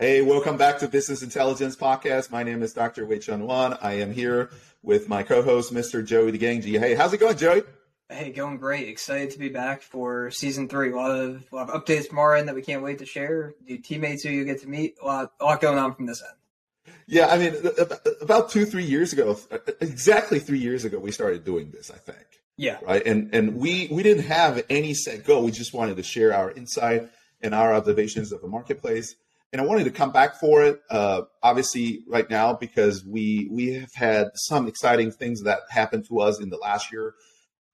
Hey, welcome back to Business Intelligence Podcast. My name is Dr. Wei Chun Wan. I am here with my co-host, Mr. Joey DeGangji. Hey, how's it going, Joey? Hey, going great. Excited to be back for season three. A lot of, a lot of updates from our end that we can't wait to share. New teammates who you get to meet. A lot, a lot going on from this end. Yeah, I mean, about two, three years ago, exactly three years ago, we started doing this. I think. Yeah. Right, and and we we didn't have any set goal. We just wanted to share our insight and our observations of the marketplace and I wanted to come back for it. Uh, obviously, right now because we we have had some exciting things that happened to us in the last year.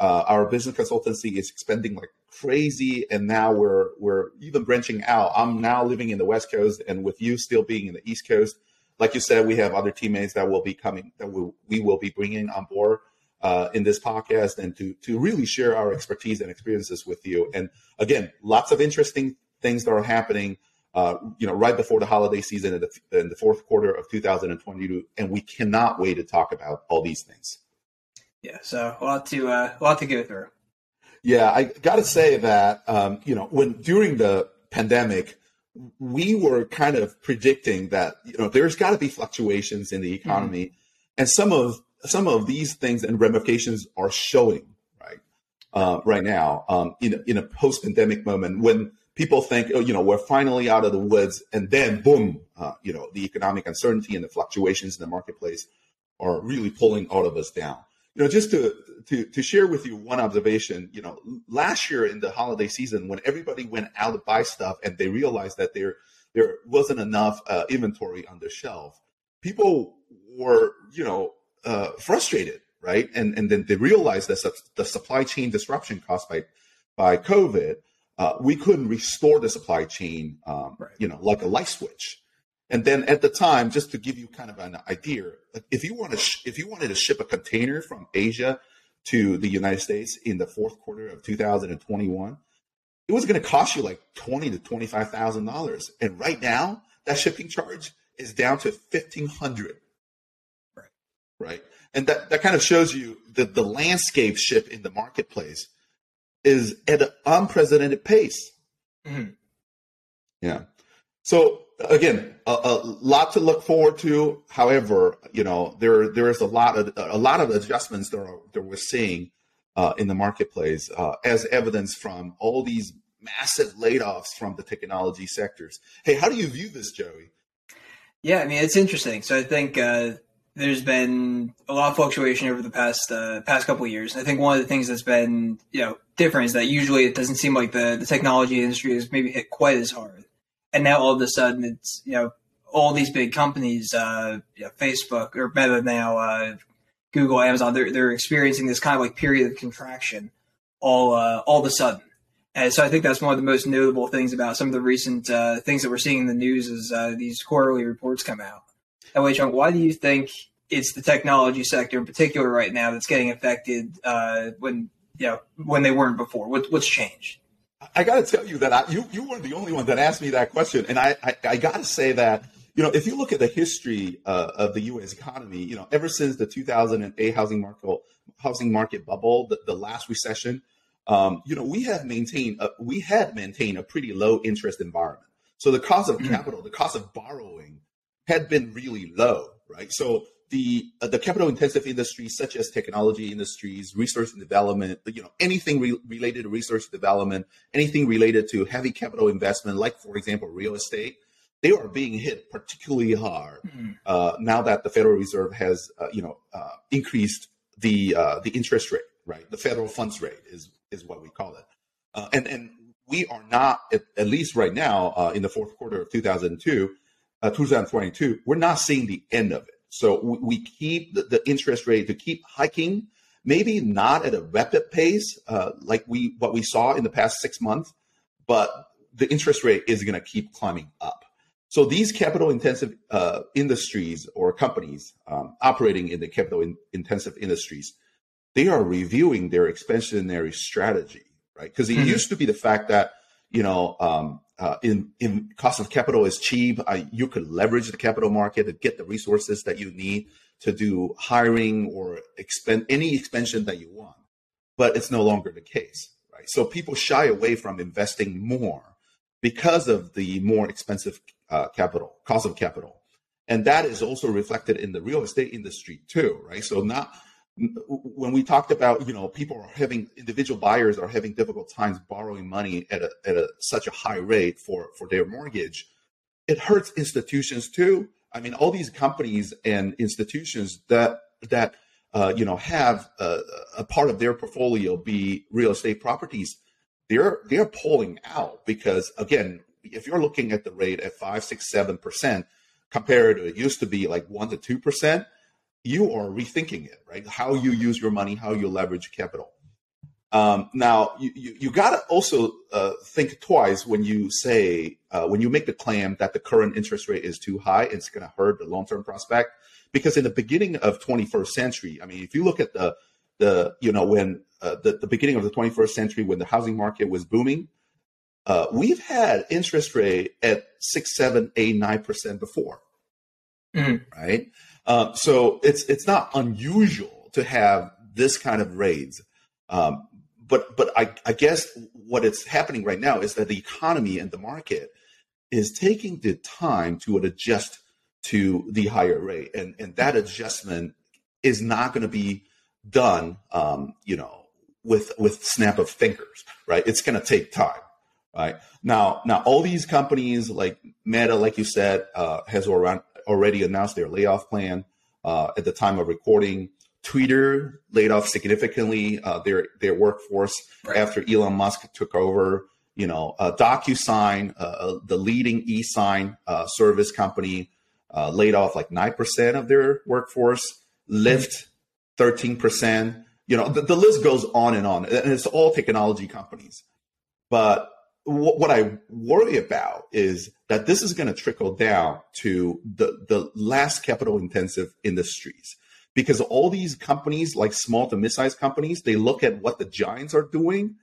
Uh, our business consultancy is expanding like crazy, and now we're we're even branching out. I'm now living in the West Coast, and with you still being in the East Coast, like you said, we have other teammates that will be coming that we, we will be bringing on board. Uh, in this podcast and to to really share our expertise and experiences with you. And again, lots of interesting things that are happening uh, you know, right before the holiday season in the, in the fourth quarter of 2022, and we cannot wait to talk about all these things. Yeah, so a lot to uh, a lot to go through. Yeah, I got to say that um, you know when during the pandemic, we were kind of predicting that you know there's got to be fluctuations in the economy, mm-hmm. and some of some of these things and ramifications are showing right uh, right now um, in in a post pandemic moment when people think, oh, you know, we're finally out of the woods, and then boom, uh, you know, the economic uncertainty and the fluctuations in the marketplace are really pulling all of us down. You know, just to to to share with you one observation, you know, last year in the holiday season, when everybody went out to buy stuff and they realized that there there wasn't enough uh, inventory on the shelf, people were, you know, uh, frustrated, right? And and then they realized that the supply chain disruption caused by by COVID uh, we couldn't restore the supply chain, um, right. you know, like a light switch. And then at the time, just to give you kind of an idea, if you want to, sh- if you wanted to ship a container from Asia to the United States in the fourth quarter of 2021, it was going to cost you like twenty to twenty five thousand dollars. And right now, that shipping charge is down to fifteen hundred. Right. Right. And that, that kind of shows you the, the landscape shift in the marketplace is at an unprecedented pace. Mm-hmm. Yeah. So again, a, a, lot to look forward to. However, you know there there is a lot of a lot of adjustments that, are, that we're seeing uh, in the marketplace, uh, as evidence from all these massive layoffs from the technology sectors. Hey, how do you view this, Joey? Yeah, I mean it's interesting. So I think uh, there's been a lot of fluctuation over the past uh, past couple of years. I think one of the things that's been you know different is that usually it doesn't seem like the, the technology industry is maybe hit quite as hard, and now all of a sudden it's you know all these big companies, uh, you know, Facebook or Meta now, uh, Google, Amazon, they're they're experiencing this kind of like period of contraction all uh, all of a sudden. And so I think that's one of the most notable things about some of the recent uh, things that we're seeing in the news is uh, these quarterly reports come out Wei Chung, why do you think it's the technology sector in particular right now that's getting affected uh, when you know when they weren't before? What, what's changed? I got to tell you that I, you you weren't the only one that asked me that question, and I I, I got to say that you know if you look at the history uh, of the U.S. economy, you know ever since the 2008 housing market housing market bubble, the, the last recession, um, you know we have maintained a, we had maintained a pretty low interest environment. So the cost of mm-hmm. capital, the cost of borrowing had been really low, right? So the uh, the capital intensive industries such as technology industries, research and development, you know, anything re- related to research development, anything related to heavy capital investment, like for example real estate, they are being hit particularly hard mm-hmm. uh, now that the Federal Reserve has uh, you know uh, increased the uh, the interest rate, right? The federal funds rate is is what we call it, uh, and and we are not at, at least right now in the fourth quarter of 2002 uh, 2022, we're not seeing the end of it. So we, we keep the, the, interest rate to keep hiking, maybe not at a rapid pace uh, like we what we saw in the past six months, but the interest rate is going to keep climbing up. So these capital intensive uh, industries or companies um, operating in the capital in, intensive industries, they are reviewing their expansionary strategy, right? Because it mm-hmm. used to be the fact that you know um, uh, in in cost of capital is cheap. Uh, you could leverage the capital market to get the resources that you need to do hiring or expend any expansion that you want. But it's no longer the case, right? So people shy away from investing more because of the more expensive uh, capital, cost of capital, and that is also reflected in the real estate industry too, right? So now, when we talked about you know people are having individual buyers are having difficult times borrowing money at a, at a, such a high rate for for their mortgage, it hurts institutions too. I mean, all these companies and institutions that that uh, you know have a, a, part of their portfolio be real estate properties, they're they're pulling out because again, if you're looking at the rate at five, six, seven percent compared to it used to be like one to two percent, you are rethinking it, right? How you use your money, how you leverage capital. Um, now, you, you, you got to also uh, think twice when you say, uh, when you make the claim that the current interest rate is too high, it's going to hurt the long term prospect. Because in the beginning of 21st century, I mean, if you look at the, the you know, when uh, the, the beginning of the 21st century, when the housing market was booming, uh, we've had interest rate at six, seven, eight, nine percent before, mm-hmm. right? Um, so it's it's not unusual to have this kind of rates. Um, but but I, I guess what is happening right now is that the economy and the market is taking the time to adjust to the higher rate, and and that adjustment is not going to be done, um, you know, with with snap of fingers, right? It's going to take time, right? Now now all these companies like Meta, like you said, uh, has already announced their layoff plan uh, at the time of recording. Twitter laid off significantly uh, their their workforce right. after Elon Musk took over. You know, uh, DocuSign, uh, the leading e-sign uh, service company, uh, laid off like nine percent of their workforce. Lyft, thirteen percent. You know, the, the, list goes on and on, and it's all technology companies. But what I worry about is that this is going to trickle down to the the less capital intensive industries because all these companies, like small to mid-sized companies, they look at what the giants are doing,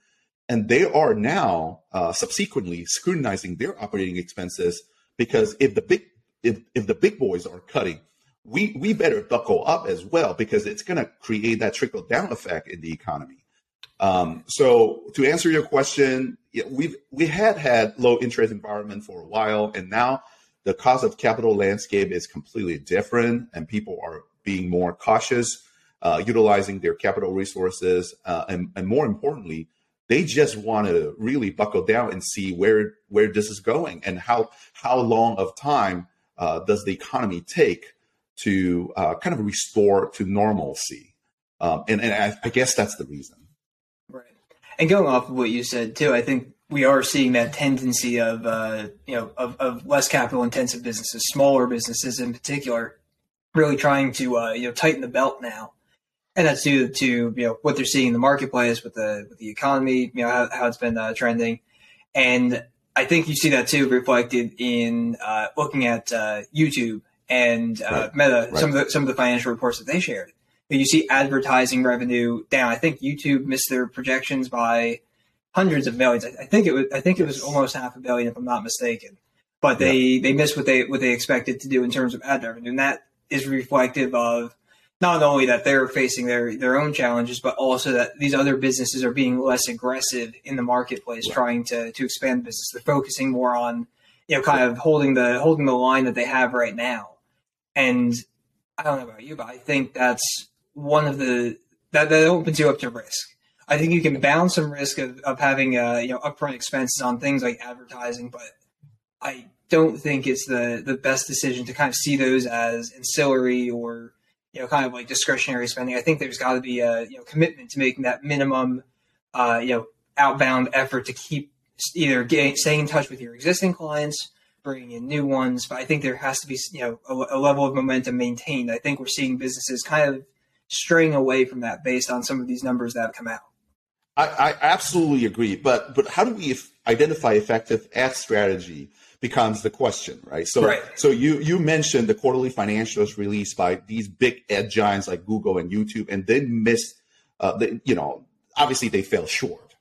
and they are now uh, subsequently scrutinizing their operating expenses because if the big if if the big boys are cutting, we we better buckle up as well because it's going to create that trickle down effect in the economy. Um, so to answer your question, we've we had had low interest environment for a while, and now the cost of capital landscape is completely different, and people are being more cautious, uh, utilizing their capital resources, uh, and, and more importantly, they just want to really buckle down and see where where this is going and how how long of time uh, does the economy take to uh, kind of restore to normalcy. Um, and and I, I, guess that's the reason. And going off of what you said too, I think we are seeing that tendency of uh, you know of, of less capital intensive businesses, smaller businesses in particular, really trying to uh, you know tighten the belt now, and that's due to you know what they're seeing in the marketplace with the with the economy, you know how, how it's been uh, trending, and I think you see that too reflected in uh, looking at uh, YouTube and uh, right. Meta, right. some of the some of the financial reports that they shared. You see advertising revenue down. I think YouTube missed their projections by hundreds of millions. I, think it was I think it was almost half a billion if I'm not mistaken. But they yeah. they missed what they what they expected to do in terms of ad revenue, and that is reflective of not only that they're facing their their own challenges, but also that these other businesses are being less aggressive in the marketplace, right. trying to to expand business. They're focusing more on you know kind of holding the holding the line that they have right now. And I don't know about you, but I think that's one of the that that opens you up to risk. I think you can balance some risk of, of having uh, you know upfront expenses on things like advertising, but I don't think it's the the best decision to kind of see those as ancillary or you know kind of like discretionary spending. I think there's got to be a you know commitment to making that minimum uh, you know outbound effort to keep either getting staying in touch with your existing clients, bringing in new ones. But I think there has to be you know a, a level of momentum maintained. I think we're seeing businesses kind of straying away from that based on some of these numbers that have come out. I, I absolutely agree, but but how do we identify effective ad strategy? becomes the question, right? So, right. so you you mentioned the quarterly financials released by these big ad giants like Google and YouTube, and they missed, uh, the, you know, obviously they fell short.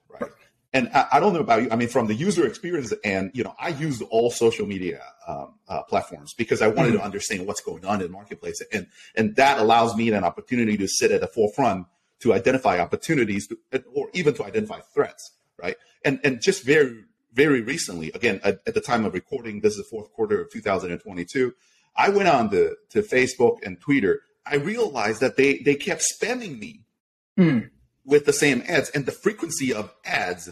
And I, I, don't know about you. I mean, from the user experience, and you know, I use all social media um, uh, platforms because I wanted mm-hmm. to understand what's going on in the marketplace, and and that allows me an opportunity to sit at the forefront to identify opportunities to, or even to identify threats, right? And and just very very recently, again, at, at, the time of recording, this is the fourth quarter of 2022. I went on to, to Facebook and Twitter. I realized that they, they kept spamming me mm. With the same ads, and the frequency of ads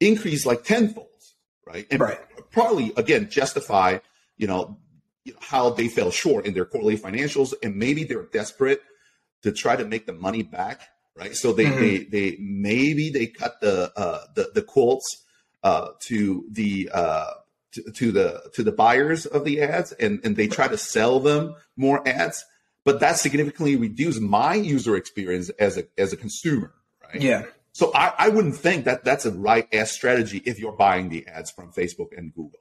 increase like tenfold, right? And right. probably, again, justify, you know, how they fell short in their quarterly financials, and maybe they're desperate to try to make the money back, right? So they mm-hmm. they they maybe they cut the uh, the the quotes uh, to the uh, to, to, the to the buyers of the ads, and and they try to sell them more ads, but that significantly reduced my user experience as a as a consumer, right? Yeah. So I, I wouldn't think that that's a right ass strategy if you're buying the ads from Facebook and Google,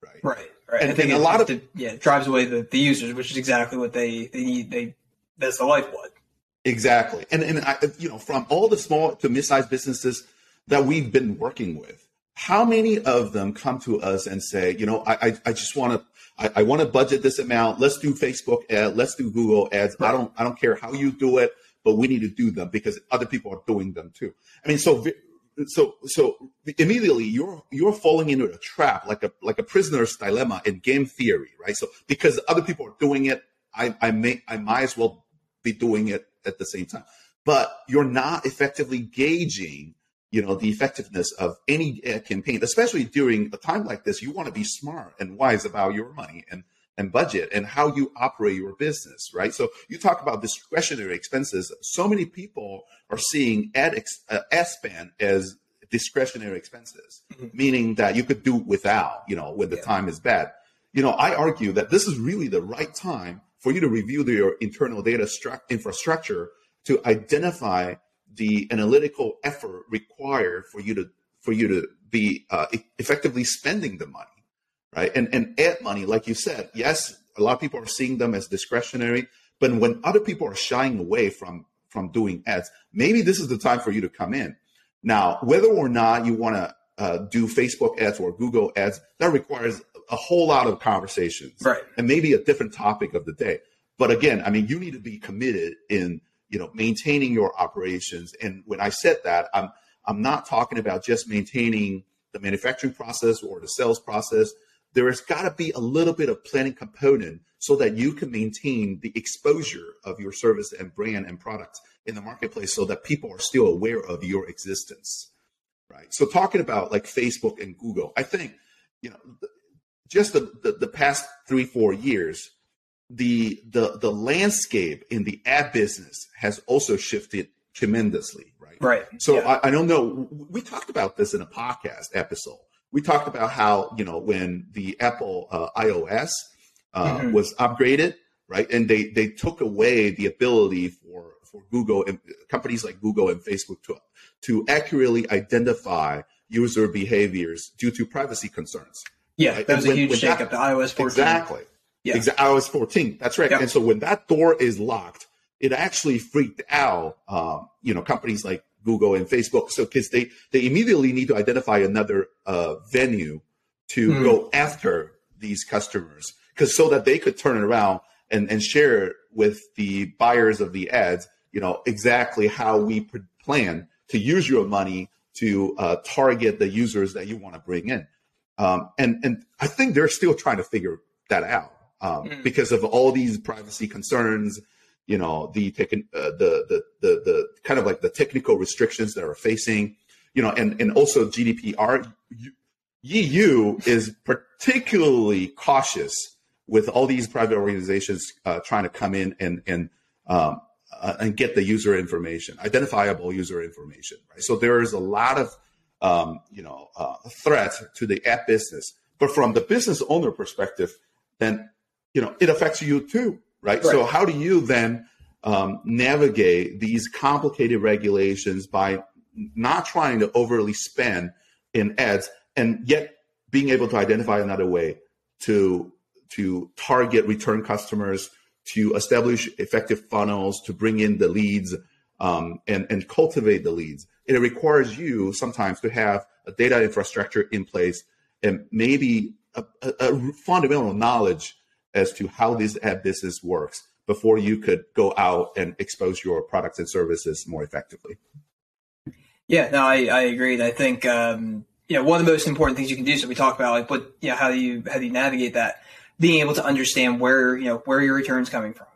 right? Right. Right. And, I think a lot of yeah it drives away the, the users, which is exactly what they they need. They that's the lifeblood. Exactly, and and I, you know from all the small to mid-sized businesses that we've been working with, how many of them come to us and say, you know, I I, I just want to I, I want to budget this amount. Let's do Facebook ad, let's do Google ads. Right. I don't I don't care how you do it, but we need to do them because other people are doing them too. I mean, so so so immediately you're you're falling into a trap like a like a prisoner's dilemma in game theory, right? So because other people are doing it, I I may I might as well be doing it at the same time. But you're not effectively gauging, you know, the effectiveness of any campaign, especially during a time like this. You want to be smart and wise about your money and and budget and how you operate your business, right? So you talk about discretionary expenses. So many people are seeing ad, ex, uh, ad spend as discretionary expenses, mm-hmm. meaning that you could do without, you know, when the yeah. time is bad. You know, I argue that this is really the right time for you to review your internal data stru- infrastructure to identify the analytical effort required for you to for you to be uh, effectively spending the money, right? And and ad money, like you said, yes, a lot of people are seeing them as discretionary, but when other people are shying away from from doing ads, maybe this is the time for you to come in. Now, whether or not you want to uh, do Facebook ads or Google ads, that requires a whole lot of conversations, right? And maybe a different topic of the day. But again, I mean, you need to be committed in you know maintaining your operations. And when I said that, I'm I'm not talking about just maintaining the manufacturing process or the sales process. There has got to be a little bit of planning component so that you can maintain the exposure of your service and brand and products in the marketplace so that people are still aware of your existence right so talking about like facebook and google i think you know just the, the, the past three four years the the the landscape in the ad business has also shifted tremendously right right so yeah. I, I don't know we talked about this in a podcast episode we talked about how you know when the apple uh, ios uh, mm-hmm. was upgraded right and they they took away the ability for for google and companies like google and facebook to to accurately identify user behaviors due to privacy concerns yeah, right? that was a huge shakeup to iOS 14. Exactly. Yeah. Exactly. iOS 14. That's right. Yep. And so when that door is locked, it actually freaked out, um, you know, companies like Google and Facebook. So because they they immediately need to identify another uh, venue to mm. go after these customers, because so that they could turn it around and and share with the buyers of the ads, you know, exactly how we plan to use your money to uh, target the users that you want to bring in. Um, and and I think they're still trying to figure that out um, mm. because of all these privacy concerns. You know, the, uh, the the the the kind of like the technical restrictions that are facing. You know, and and also GDPR. EU is particularly cautious with all these private organizations uh, trying to come in and and um, uh, and get the user information, identifiable user information. Right. So there is a lot of um, you know, uh, threat to the app business. But from the business owner perspective, then, you know, it affects you too, right? right. So how do you then um, navigate these complicated regulations by not trying to overly spend in ads and yet being able to identify another way to to target return customers, to establish effective funnels, to bring in the leads um, and, and cultivate the leads it requires you sometimes to have a data infrastructure in place and maybe a, a, a fundamental knowledge as to how this ad business works before you could go out and expose your products and services more effectively. Yeah, no, I, I agree. I think um, you know, one of the most important things you can do. So we talk about like what, you know, how do you how do you navigate that? Being able to understand where you know where your return's coming from,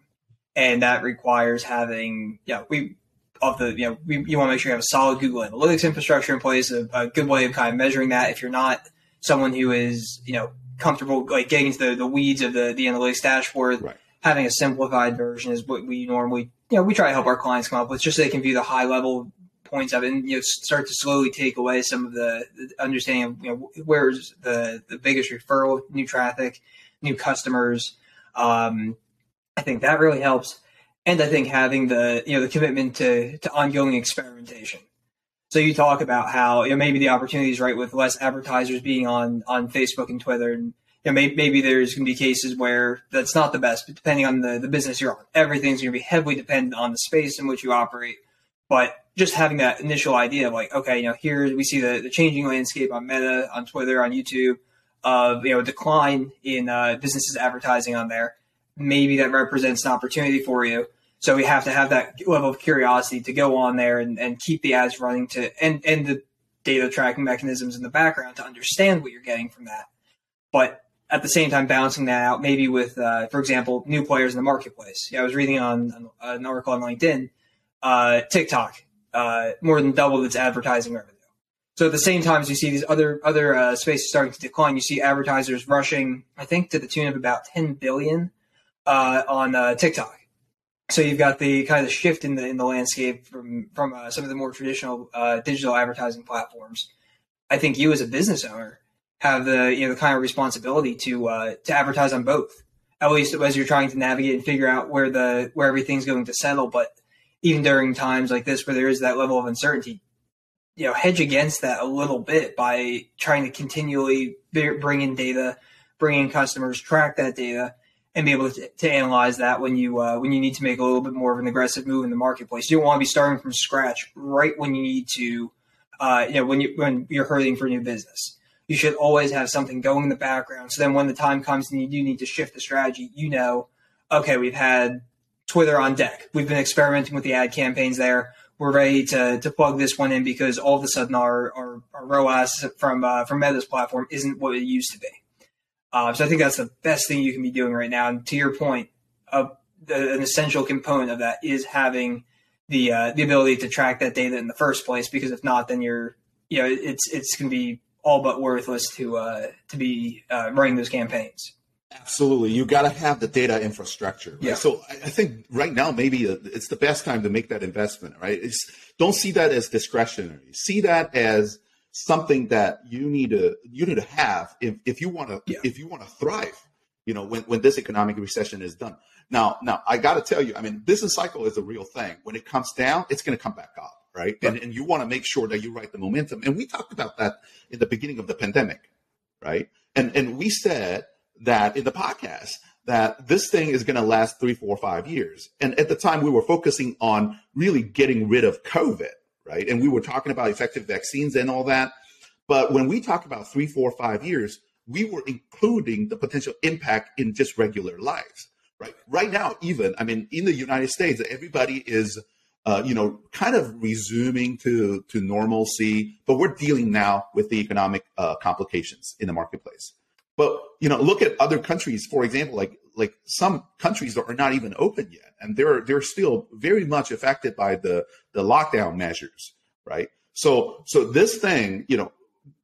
and that requires having, know, we of the, you know, we, you want to make sure you have a solid Google Analytics infrastructure in place, a, a good way of kind of measuring that. If you're not someone who is, you know, comfortable like getting into the, the weeds of the, the analytics dashboard, Right. having a simplified version is what we normally, you know, we try to help our clients come up with just so they can view the high level points of it and you know start to slowly take away some of the, the understanding of you know where's the the biggest referral, new traffic, new customers. Um, I think that really helps, and I think having the you know the commitment to to ongoing experimentation. So you talk about how you know maybe the opportunities right with less advertisers being on on Facebook and Twitter and. You know, maybe, maybe there's going to be cases where that's not the best, but depending on the, the business you're on, everything's going to be heavily dependent on the space in which you operate. But just having that initial idea of like, okay, you know, here we see the, the changing landscape on Meta, on Twitter, on YouTube, of you know, decline in uh, businesses advertising on there. Maybe that represents an opportunity for you. So we have to have that level of curiosity to go on there and, and keep the ads running to and and the data tracking mechanisms in the background to understand what you're getting from that. But at the same time, balancing that out, maybe with, uh, for example, new players in the marketplace. Yeah, I was reading on, an article on LinkedIn. Uh, TikTok uh, more than doubled its advertising revenue. So at the same time as you see these other other uh, spaces starting to decline, you see advertisers rushing, I think, to the tune of about 10 billion uh, on uh, TikTok. So you've got the kind of shift in the in the landscape from from uh, some of the more traditional uh, digital advertising platforms. I think you as a business owner have the you know the kind of responsibility to uh, to advertise on both. At least as you're trying to navigate and figure out where the where everything's going to settle. But even during times like this where there is that level of uncertainty, you know, hedge against that a little bit by trying to continually bring in data, bring in customers, track that data, and be able to, to analyze that when you uh, when you need to make a little bit more of an aggressive move in the marketplace. You don't want to be starting from scratch right when you need to, uh, you know, when you when you're hurting for new business you should always have something going in the background. So then when the time comes and you do need to shift the strategy, you know, okay, we've had Twitter on deck. We've been experimenting with the ad campaigns there. We're ready to, to plug this one in because all of a sudden our, our, our ROAS from, uh, from Meta's platform isn't what it used to be. Uh, so I think that's the best thing you can be doing right now. And to your point, uh, the, an essential component of that is having the, uh, the ability to track that data in the first place, because if not, then you're, you know, it's, it's going to be all but worthless to uh, to be uh, running those campaigns. Absolutely, you got to have the data infrastructure. Right? Yeah. So I I think right now maybe uh, it's the best time to make that investment. Right? It's, don't see that as discretionary. See that as something that you need to you need to have if, if you want to Yeah. if you want to thrive. You know, when when this economic recession is done. Now, now I got to tell you, I mean, business cycle is a real thing. When it comes down, it's going to come back up, right? And and you want to make sure that you ride the momentum. And we talked about that in the beginning of the pandemic, right? And and we said that in the podcast that this thing is going to last three, four, five years. And at the time, we were focusing on really getting rid of COVID, right? And we were talking about effective vaccines and all that. But when we talk about three, four, five years, we were including the potential impact in just regular lives, right? Right now, even I mean, in the United States, everybody is, uh, you know, kind of resuming to to normalcy, but we're dealing now with the economic uh, complications in the marketplace. But you know, look at other countries, for example, like like some countries that are not even open yet, and they're they're still very much affected by the the lockdown measures, right? So so this thing, you know,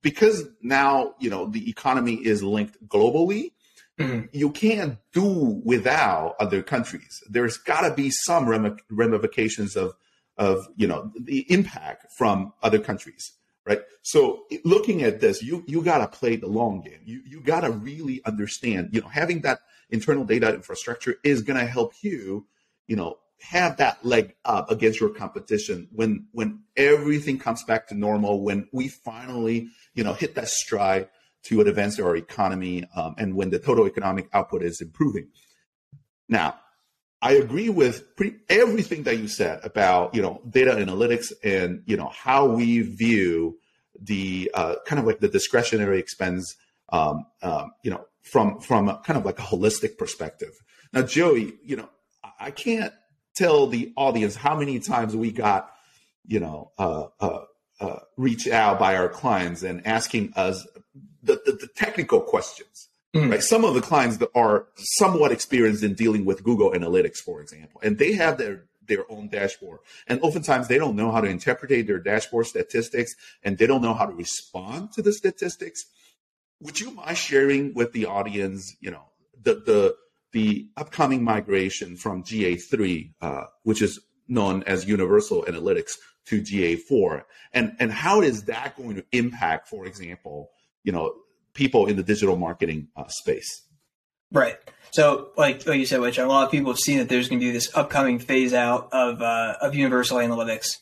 because now you know the economy is linked globally, Mhm. you can't do without other countries. There's got to be some ramifications of of you know the impact from other countries, right? So looking at this, you you got to play the long game. You you got to really understand. You know, having that internal data infrastructure is going to help you, you know, have that leg up against your competition when when everything comes back to normal. When we finally, you know, hit that stride to advance our economy, um, and when the total economic output is improving. Now, I agree with pretty everything that you said about you know data analytics and you know how we view the uh, kind of like the discretionary expense, um, um, you know, from from a, kind of like a holistic perspective. Now, Joey, you know, I- can't tell the audience how many times we got, you know, uh, uh, uh, reached out by our clients and asking us the, the, the technical questions. Mm. Right. Some of the clients that are somewhat experienced in dealing with Google Analytics, for example, and they have their their own dashboard. And oftentimes they don't know how to interpret their dashboard statistics and they don't know how to respond to the statistics. Would you mind sharing with the audience, you know, the the the upcoming migration from GA3, uh, which is known as Universal Analytics, to GA4, and and how is that going to impact, for example, you know, people in the digital marketing uh, space? Right. So, like, like you said, which a lot of people have seen that there's going to be this upcoming phase out of uh, of Universal Analytics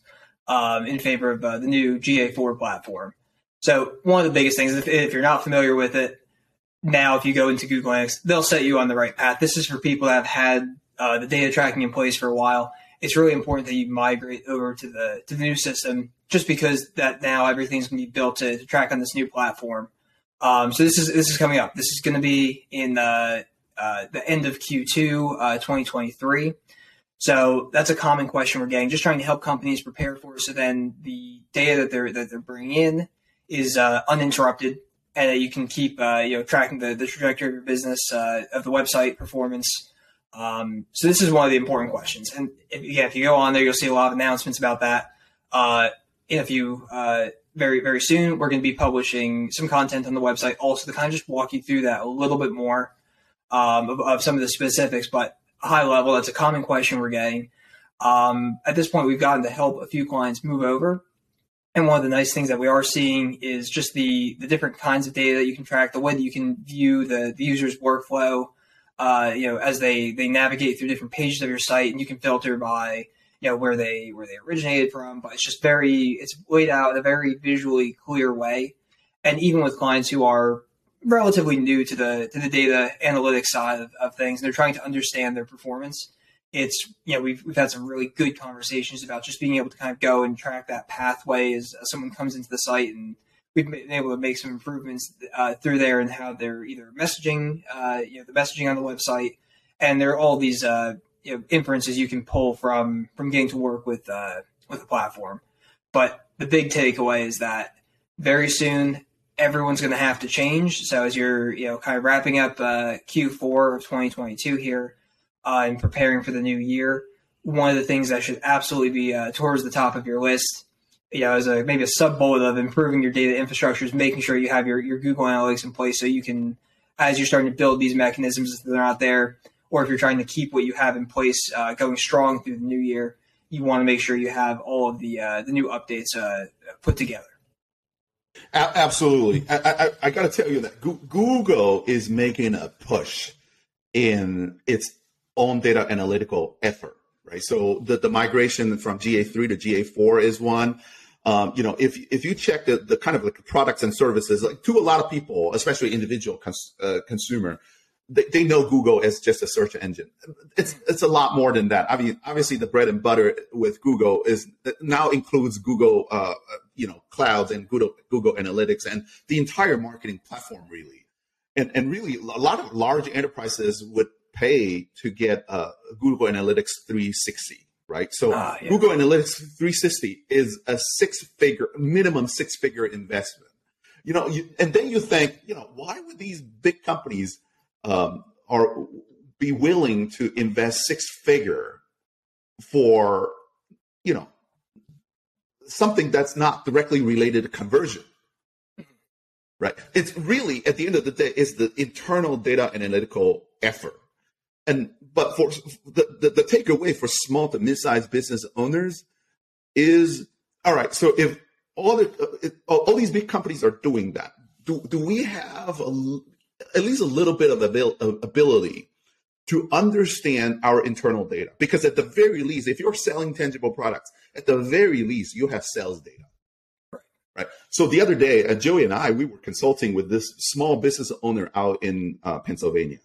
um, in favor of uh, the new GA4 platform. So, one of the biggest things, if, if, you're not familiar with it, now if you go into Google Analytics, they'll set you on the right path. This is for people that have had uh, the data tracking in place for a while. It's really important that you migrate over to the to the new system, just because that now everything's going to be built to, to track on this new platform. Um, so this is this is coming up. This is going to be in uh, uh, the end of Q2 uh, 2023. So that's a common question we're getting. Just trying to help companies prepare for, so then the data that they're that they're bringing in is uh, uninterrupted, and that you can keep uh, you know tracking the, the trajectory of your business, uh, of the website performance. Um, so this is one of the important questions. And if, yeah, if you go on there, you'll see a lot of announcements about that. a few very very soon, we're going to be publishing some content on the website also to kind of just walk you through that a little bit more um, of, of, some of the specifics, but high level, that's a common question we're getting. Um, at this point, we've gotten to help a few clients move over. And one of the nice things that we are seeing is just the, the different kinds of data that you can track, the way that you can view the, the user's workflow, uh, you know, as they, they navigate through different pages of your site and you can filter by, you know, where they, where they originated from, but it's just very, it's laid out in a very visually clear way. And even with clients who are relatively new to the to the data analytics side of, of things, and they're trying to understand their performance. It's you know we've we've had some really good conversations about just being able to kind of go and track that pathway as someone comes into the site, and we've been able to make some improvements uh, through there and how they're either messaging, uh, you know, the messaging on the website, and there are all these uh, you know, inferences you can pull from from getting to work with uh, with the platform. But the big takeaway is that very soon everyone's going to have to change. So as you're, you know, kind of wrapping up uh, Q4 of 2022 here uh, and preparing for the new year, one of the things that should absolutely be uh, towards the top of your list, you know, as a maybe a sub bullet of improving your data infrastructure is making sure you have your, your Google Analytics in place so you can, as you're starting to build these mechanisms that are not there, or if you're trying to keep what you have in place uh, going strong through the new year, you want to make sure you have all of the uh, the new updates uh, put together. A- absolutely. I, I, I got to tell you that Google is making a push in its own data analytical effort, right? So the, the migration from GA3 to GA4 is one. Um, you know, if if you check the, the kind of like products and services, like to a lot of people, especially individual cons- uh, consumer, they, they know Google as just a search engine. It's it's a lot more than that. I mean, obviously the bread and butter with Google is now includes Google, uh, you know, clouds and Google Google Analytics and the entire marketing platform really. And and really a lot of large enterprises would pay to get uh, Google Analytics 360, right? So ah, yeah. Google Analytics 360 is a six figure minimum six figure investment. You know, you, and then you think, you know, why would these big companies um, are be willing to invest six figure for you know something that's not directly related to conversion. Right? It's really at the end of the day is the internal data analytical effort. And but for the, the, the takeaway for small to mid-sized business owners is all right so if all the all these big companies are doing that do, do we have a at least a little bit of ability to understand our internal data. Because at the very least, if you're selling tangible products, at the very least, you have sales data. Right. right? So the other day, uh, Joey and I, we were consulting with this small business owner out in uh, Pennsylvania.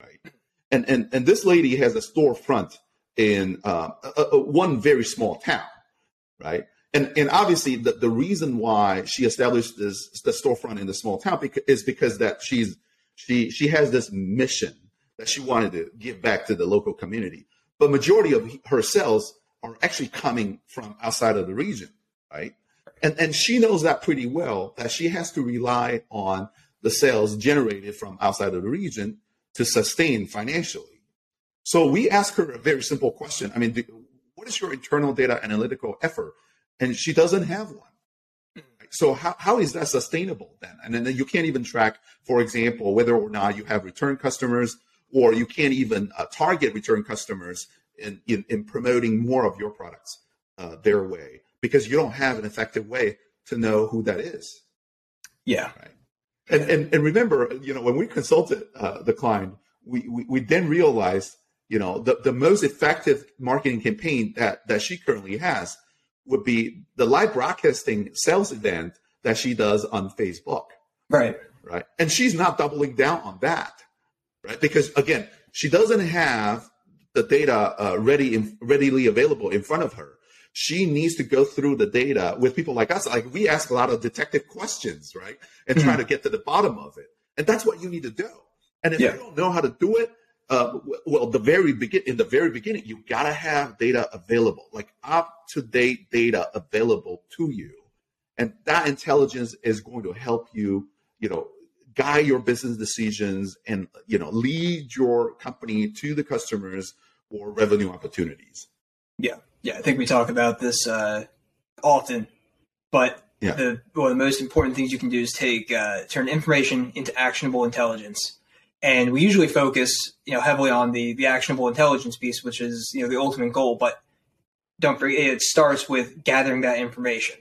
Right. And, and, and this lady has a storefront in uh, a, a, one very small town. Right. And, and obviously the, the reason why she established this the storefront in the small town is because that she's she she has this mission that she wanted to give back to the local community. But majority of her sales are actually coming from outside of the region, right? And and she knows that pretty well that she has to rely on the sales generated from outside of the region to sustain financially. So we ask her a very simple question. I mean, do, what is your internal data analytical effort? And she doesn't have one. So how, how is that sustainable then? And then you can't even track, for example, whether or not you have return customers, or you can't even uh, target return customers in, in, in, promoting more of your products uh, their way because you don't have an effective way to know who that is. Yeah. Right. And, and, and remember, you know, when we consulted uh, the client, we, we, we then realized, you know, the, the most effective marketing campaign that, that she currently has would be the live broadcasting sales event that she does on Facebook. Right. Right. And she's not doubling down on that. Right. Because again, she doesn't have the data uh, ready in, readily available in front of her she needs to go through the data with people like us. Like we ask a lot of detective questions, right? And mm-hmm. try to get to the bottom of it. And that's what you need to do. And if yeah. you don't know how to do it, uh, well, the very begin in the very beginning, you gotta have data available, like up to date data available to you, and that intelligence is going to help you, you know, guide your business decisions and you know lead your company to the customers or revenue opportunities. Yeah, yeah, I think we talk about this uh, often, but yeah. the one of the most important things you can do is take uh, turn information into actionable intelligence. And we usually focus, you know, heavily on the the actionable intelligence piece, which is you know the ultimate goal. But don't forget, it starts with gathering that information.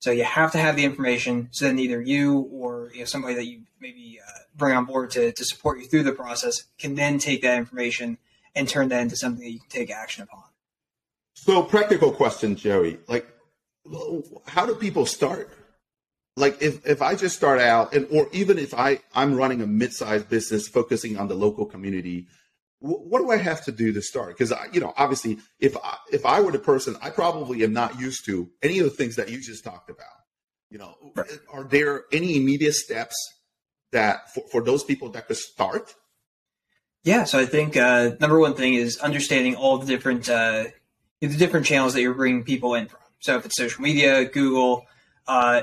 So you have to have the information, so then either you or you know somebody that you maybe uh, bring on board to to support you through the process can then take that information and turn that into something that you can take action upon. So, practical question, Jerry. Like, how do people start? Like, if, if I just start out, and or even if I I'm running a mid-sized business focusing on the local community, what do I have to do to start? Because I you know, obviously, if I, if I were the person, I probably am not used to any of the things that you just talked about. You know, right. are there any immediate steps that for, for those people that could start? Yeah, so I think uh, number one thing is understanding all the different uh, the different channels that you're bringing people in from. So if it's social media, Google, uh,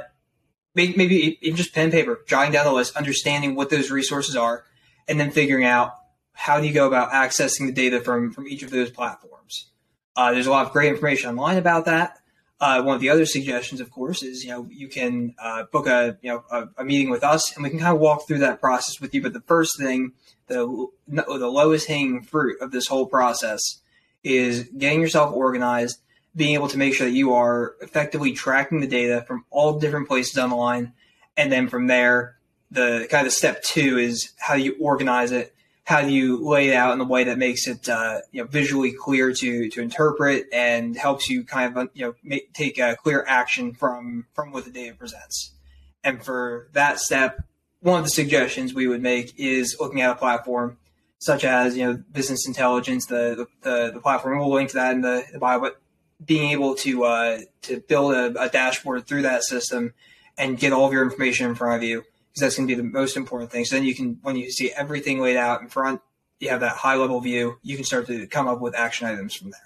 maybe, even just pen paper, jotting down the list, understanding what those resources are, and then figuring out how do you go about accessing the data from from each of those platforms. Uh, there's a lot of great information online about that. Uh, one of the other suggestions, of course, is you know you can uh, book a you know a, a, meeting with us, and we can kind of walk through that process with you. But the first thing, the the lowest hanging fruit of this whole process is getting yourself organized, being able to make sure that you are effectively tracking the data from all different places on the line. And then from there, the kind of the step two is how you organize it? How do you lay it out in a way that makes it uh, you know, visually clear to to interpret and helps you kind of you know make, take a clear action from from what the data presents. And for that step, one of the suggestions we would make is looking at a platform such as you know business intelligence, the the, the platform. We'll link to that in the, the bio, but being able to uh, to build a, a, dashboard through that system and get all of your information in front of you because that's going to be the most important thing. So then you can when you see everything laid out in front, you have that high level view. You can start to come up with action items from there.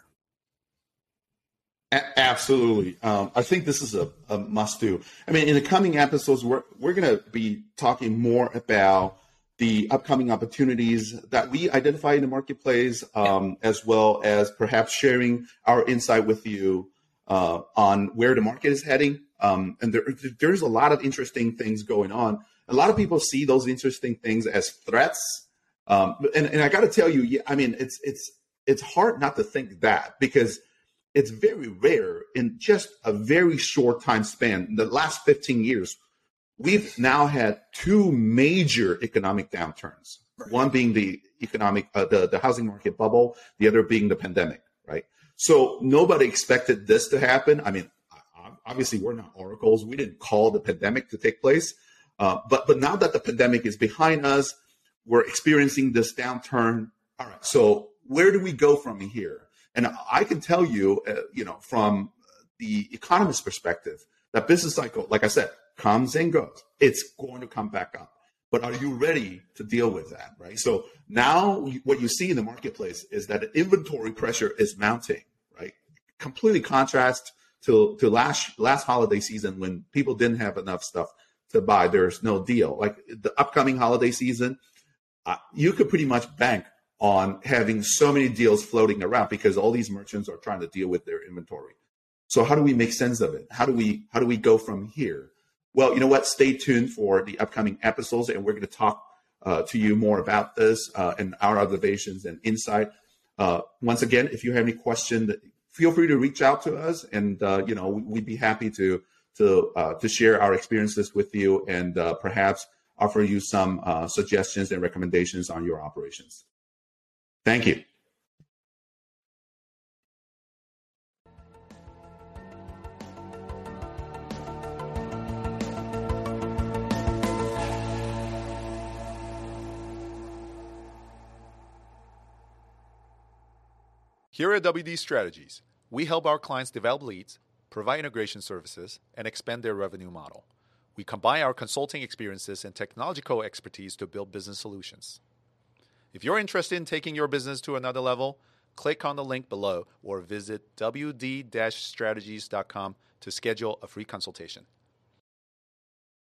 A- absolutely. Um, I think this is a, a must do. I mean, in the coming episodes, we're, we're going to be talking more about the upcoming opportunities that we identify in the marketplace, um, as well as perhaps sharing our insight with you uh, on where the market is heading. Um, and there, there's a lot of interesting things going on. A lot of people see those interesting things as threats. Um, and, and I got to tell you, yeah, I mean, it's it's it's hard not to think that because it's very rare in just a very short time span, the last 15 years, we've now had two major economic downturns. Right. One being the economic, uh, the the housing market bubble, the other being the pandemic. Right. So nobody expected this to happen. I mean, obviously we're not oracles. We didn't call the pandemic to take place. Uh, but but now that the pandemic is behind us, we're experiencing this downturn. All right. So where do we go from here? And I can tell you, uh, you know, from the economist perspective, that business cycle, like I said, comes and goes. It's going to come back up. But are you ready to deal with that? Right. So now what you see in the marketplace is that inventory pressure is mounting, right? Completely contrast to to last last holiday season when people didn't have enough stuff to buy. There's no deal. Like the upcoming holiday season, uh, you could pretty much bank on having so many deals floating around because all these merchants are trying to deal with their inventory. So how do we make sense of it? How do we how do we go from here? Well, you know what? Stay tuned for the upcoming episodes, and we're going to talk uh, to you more about this uh, and our observations and insight. Uh, once again, if you have any questions, feel free to reach out to us, and uh, you know we'd be happy to to uh, to share our experiences with you and uh, perhaps offer you some suggestions and recommendations on your operations. Thank you. Here at WD Strategies, we help our clients develop leads, provide integration services, and expand their revenue model. We combine our consulting experiences and technological expertise to build business solutions. If you're interested in taking your business to another level, click on the link below or visit wd-strategies.com to schedule a free consultation.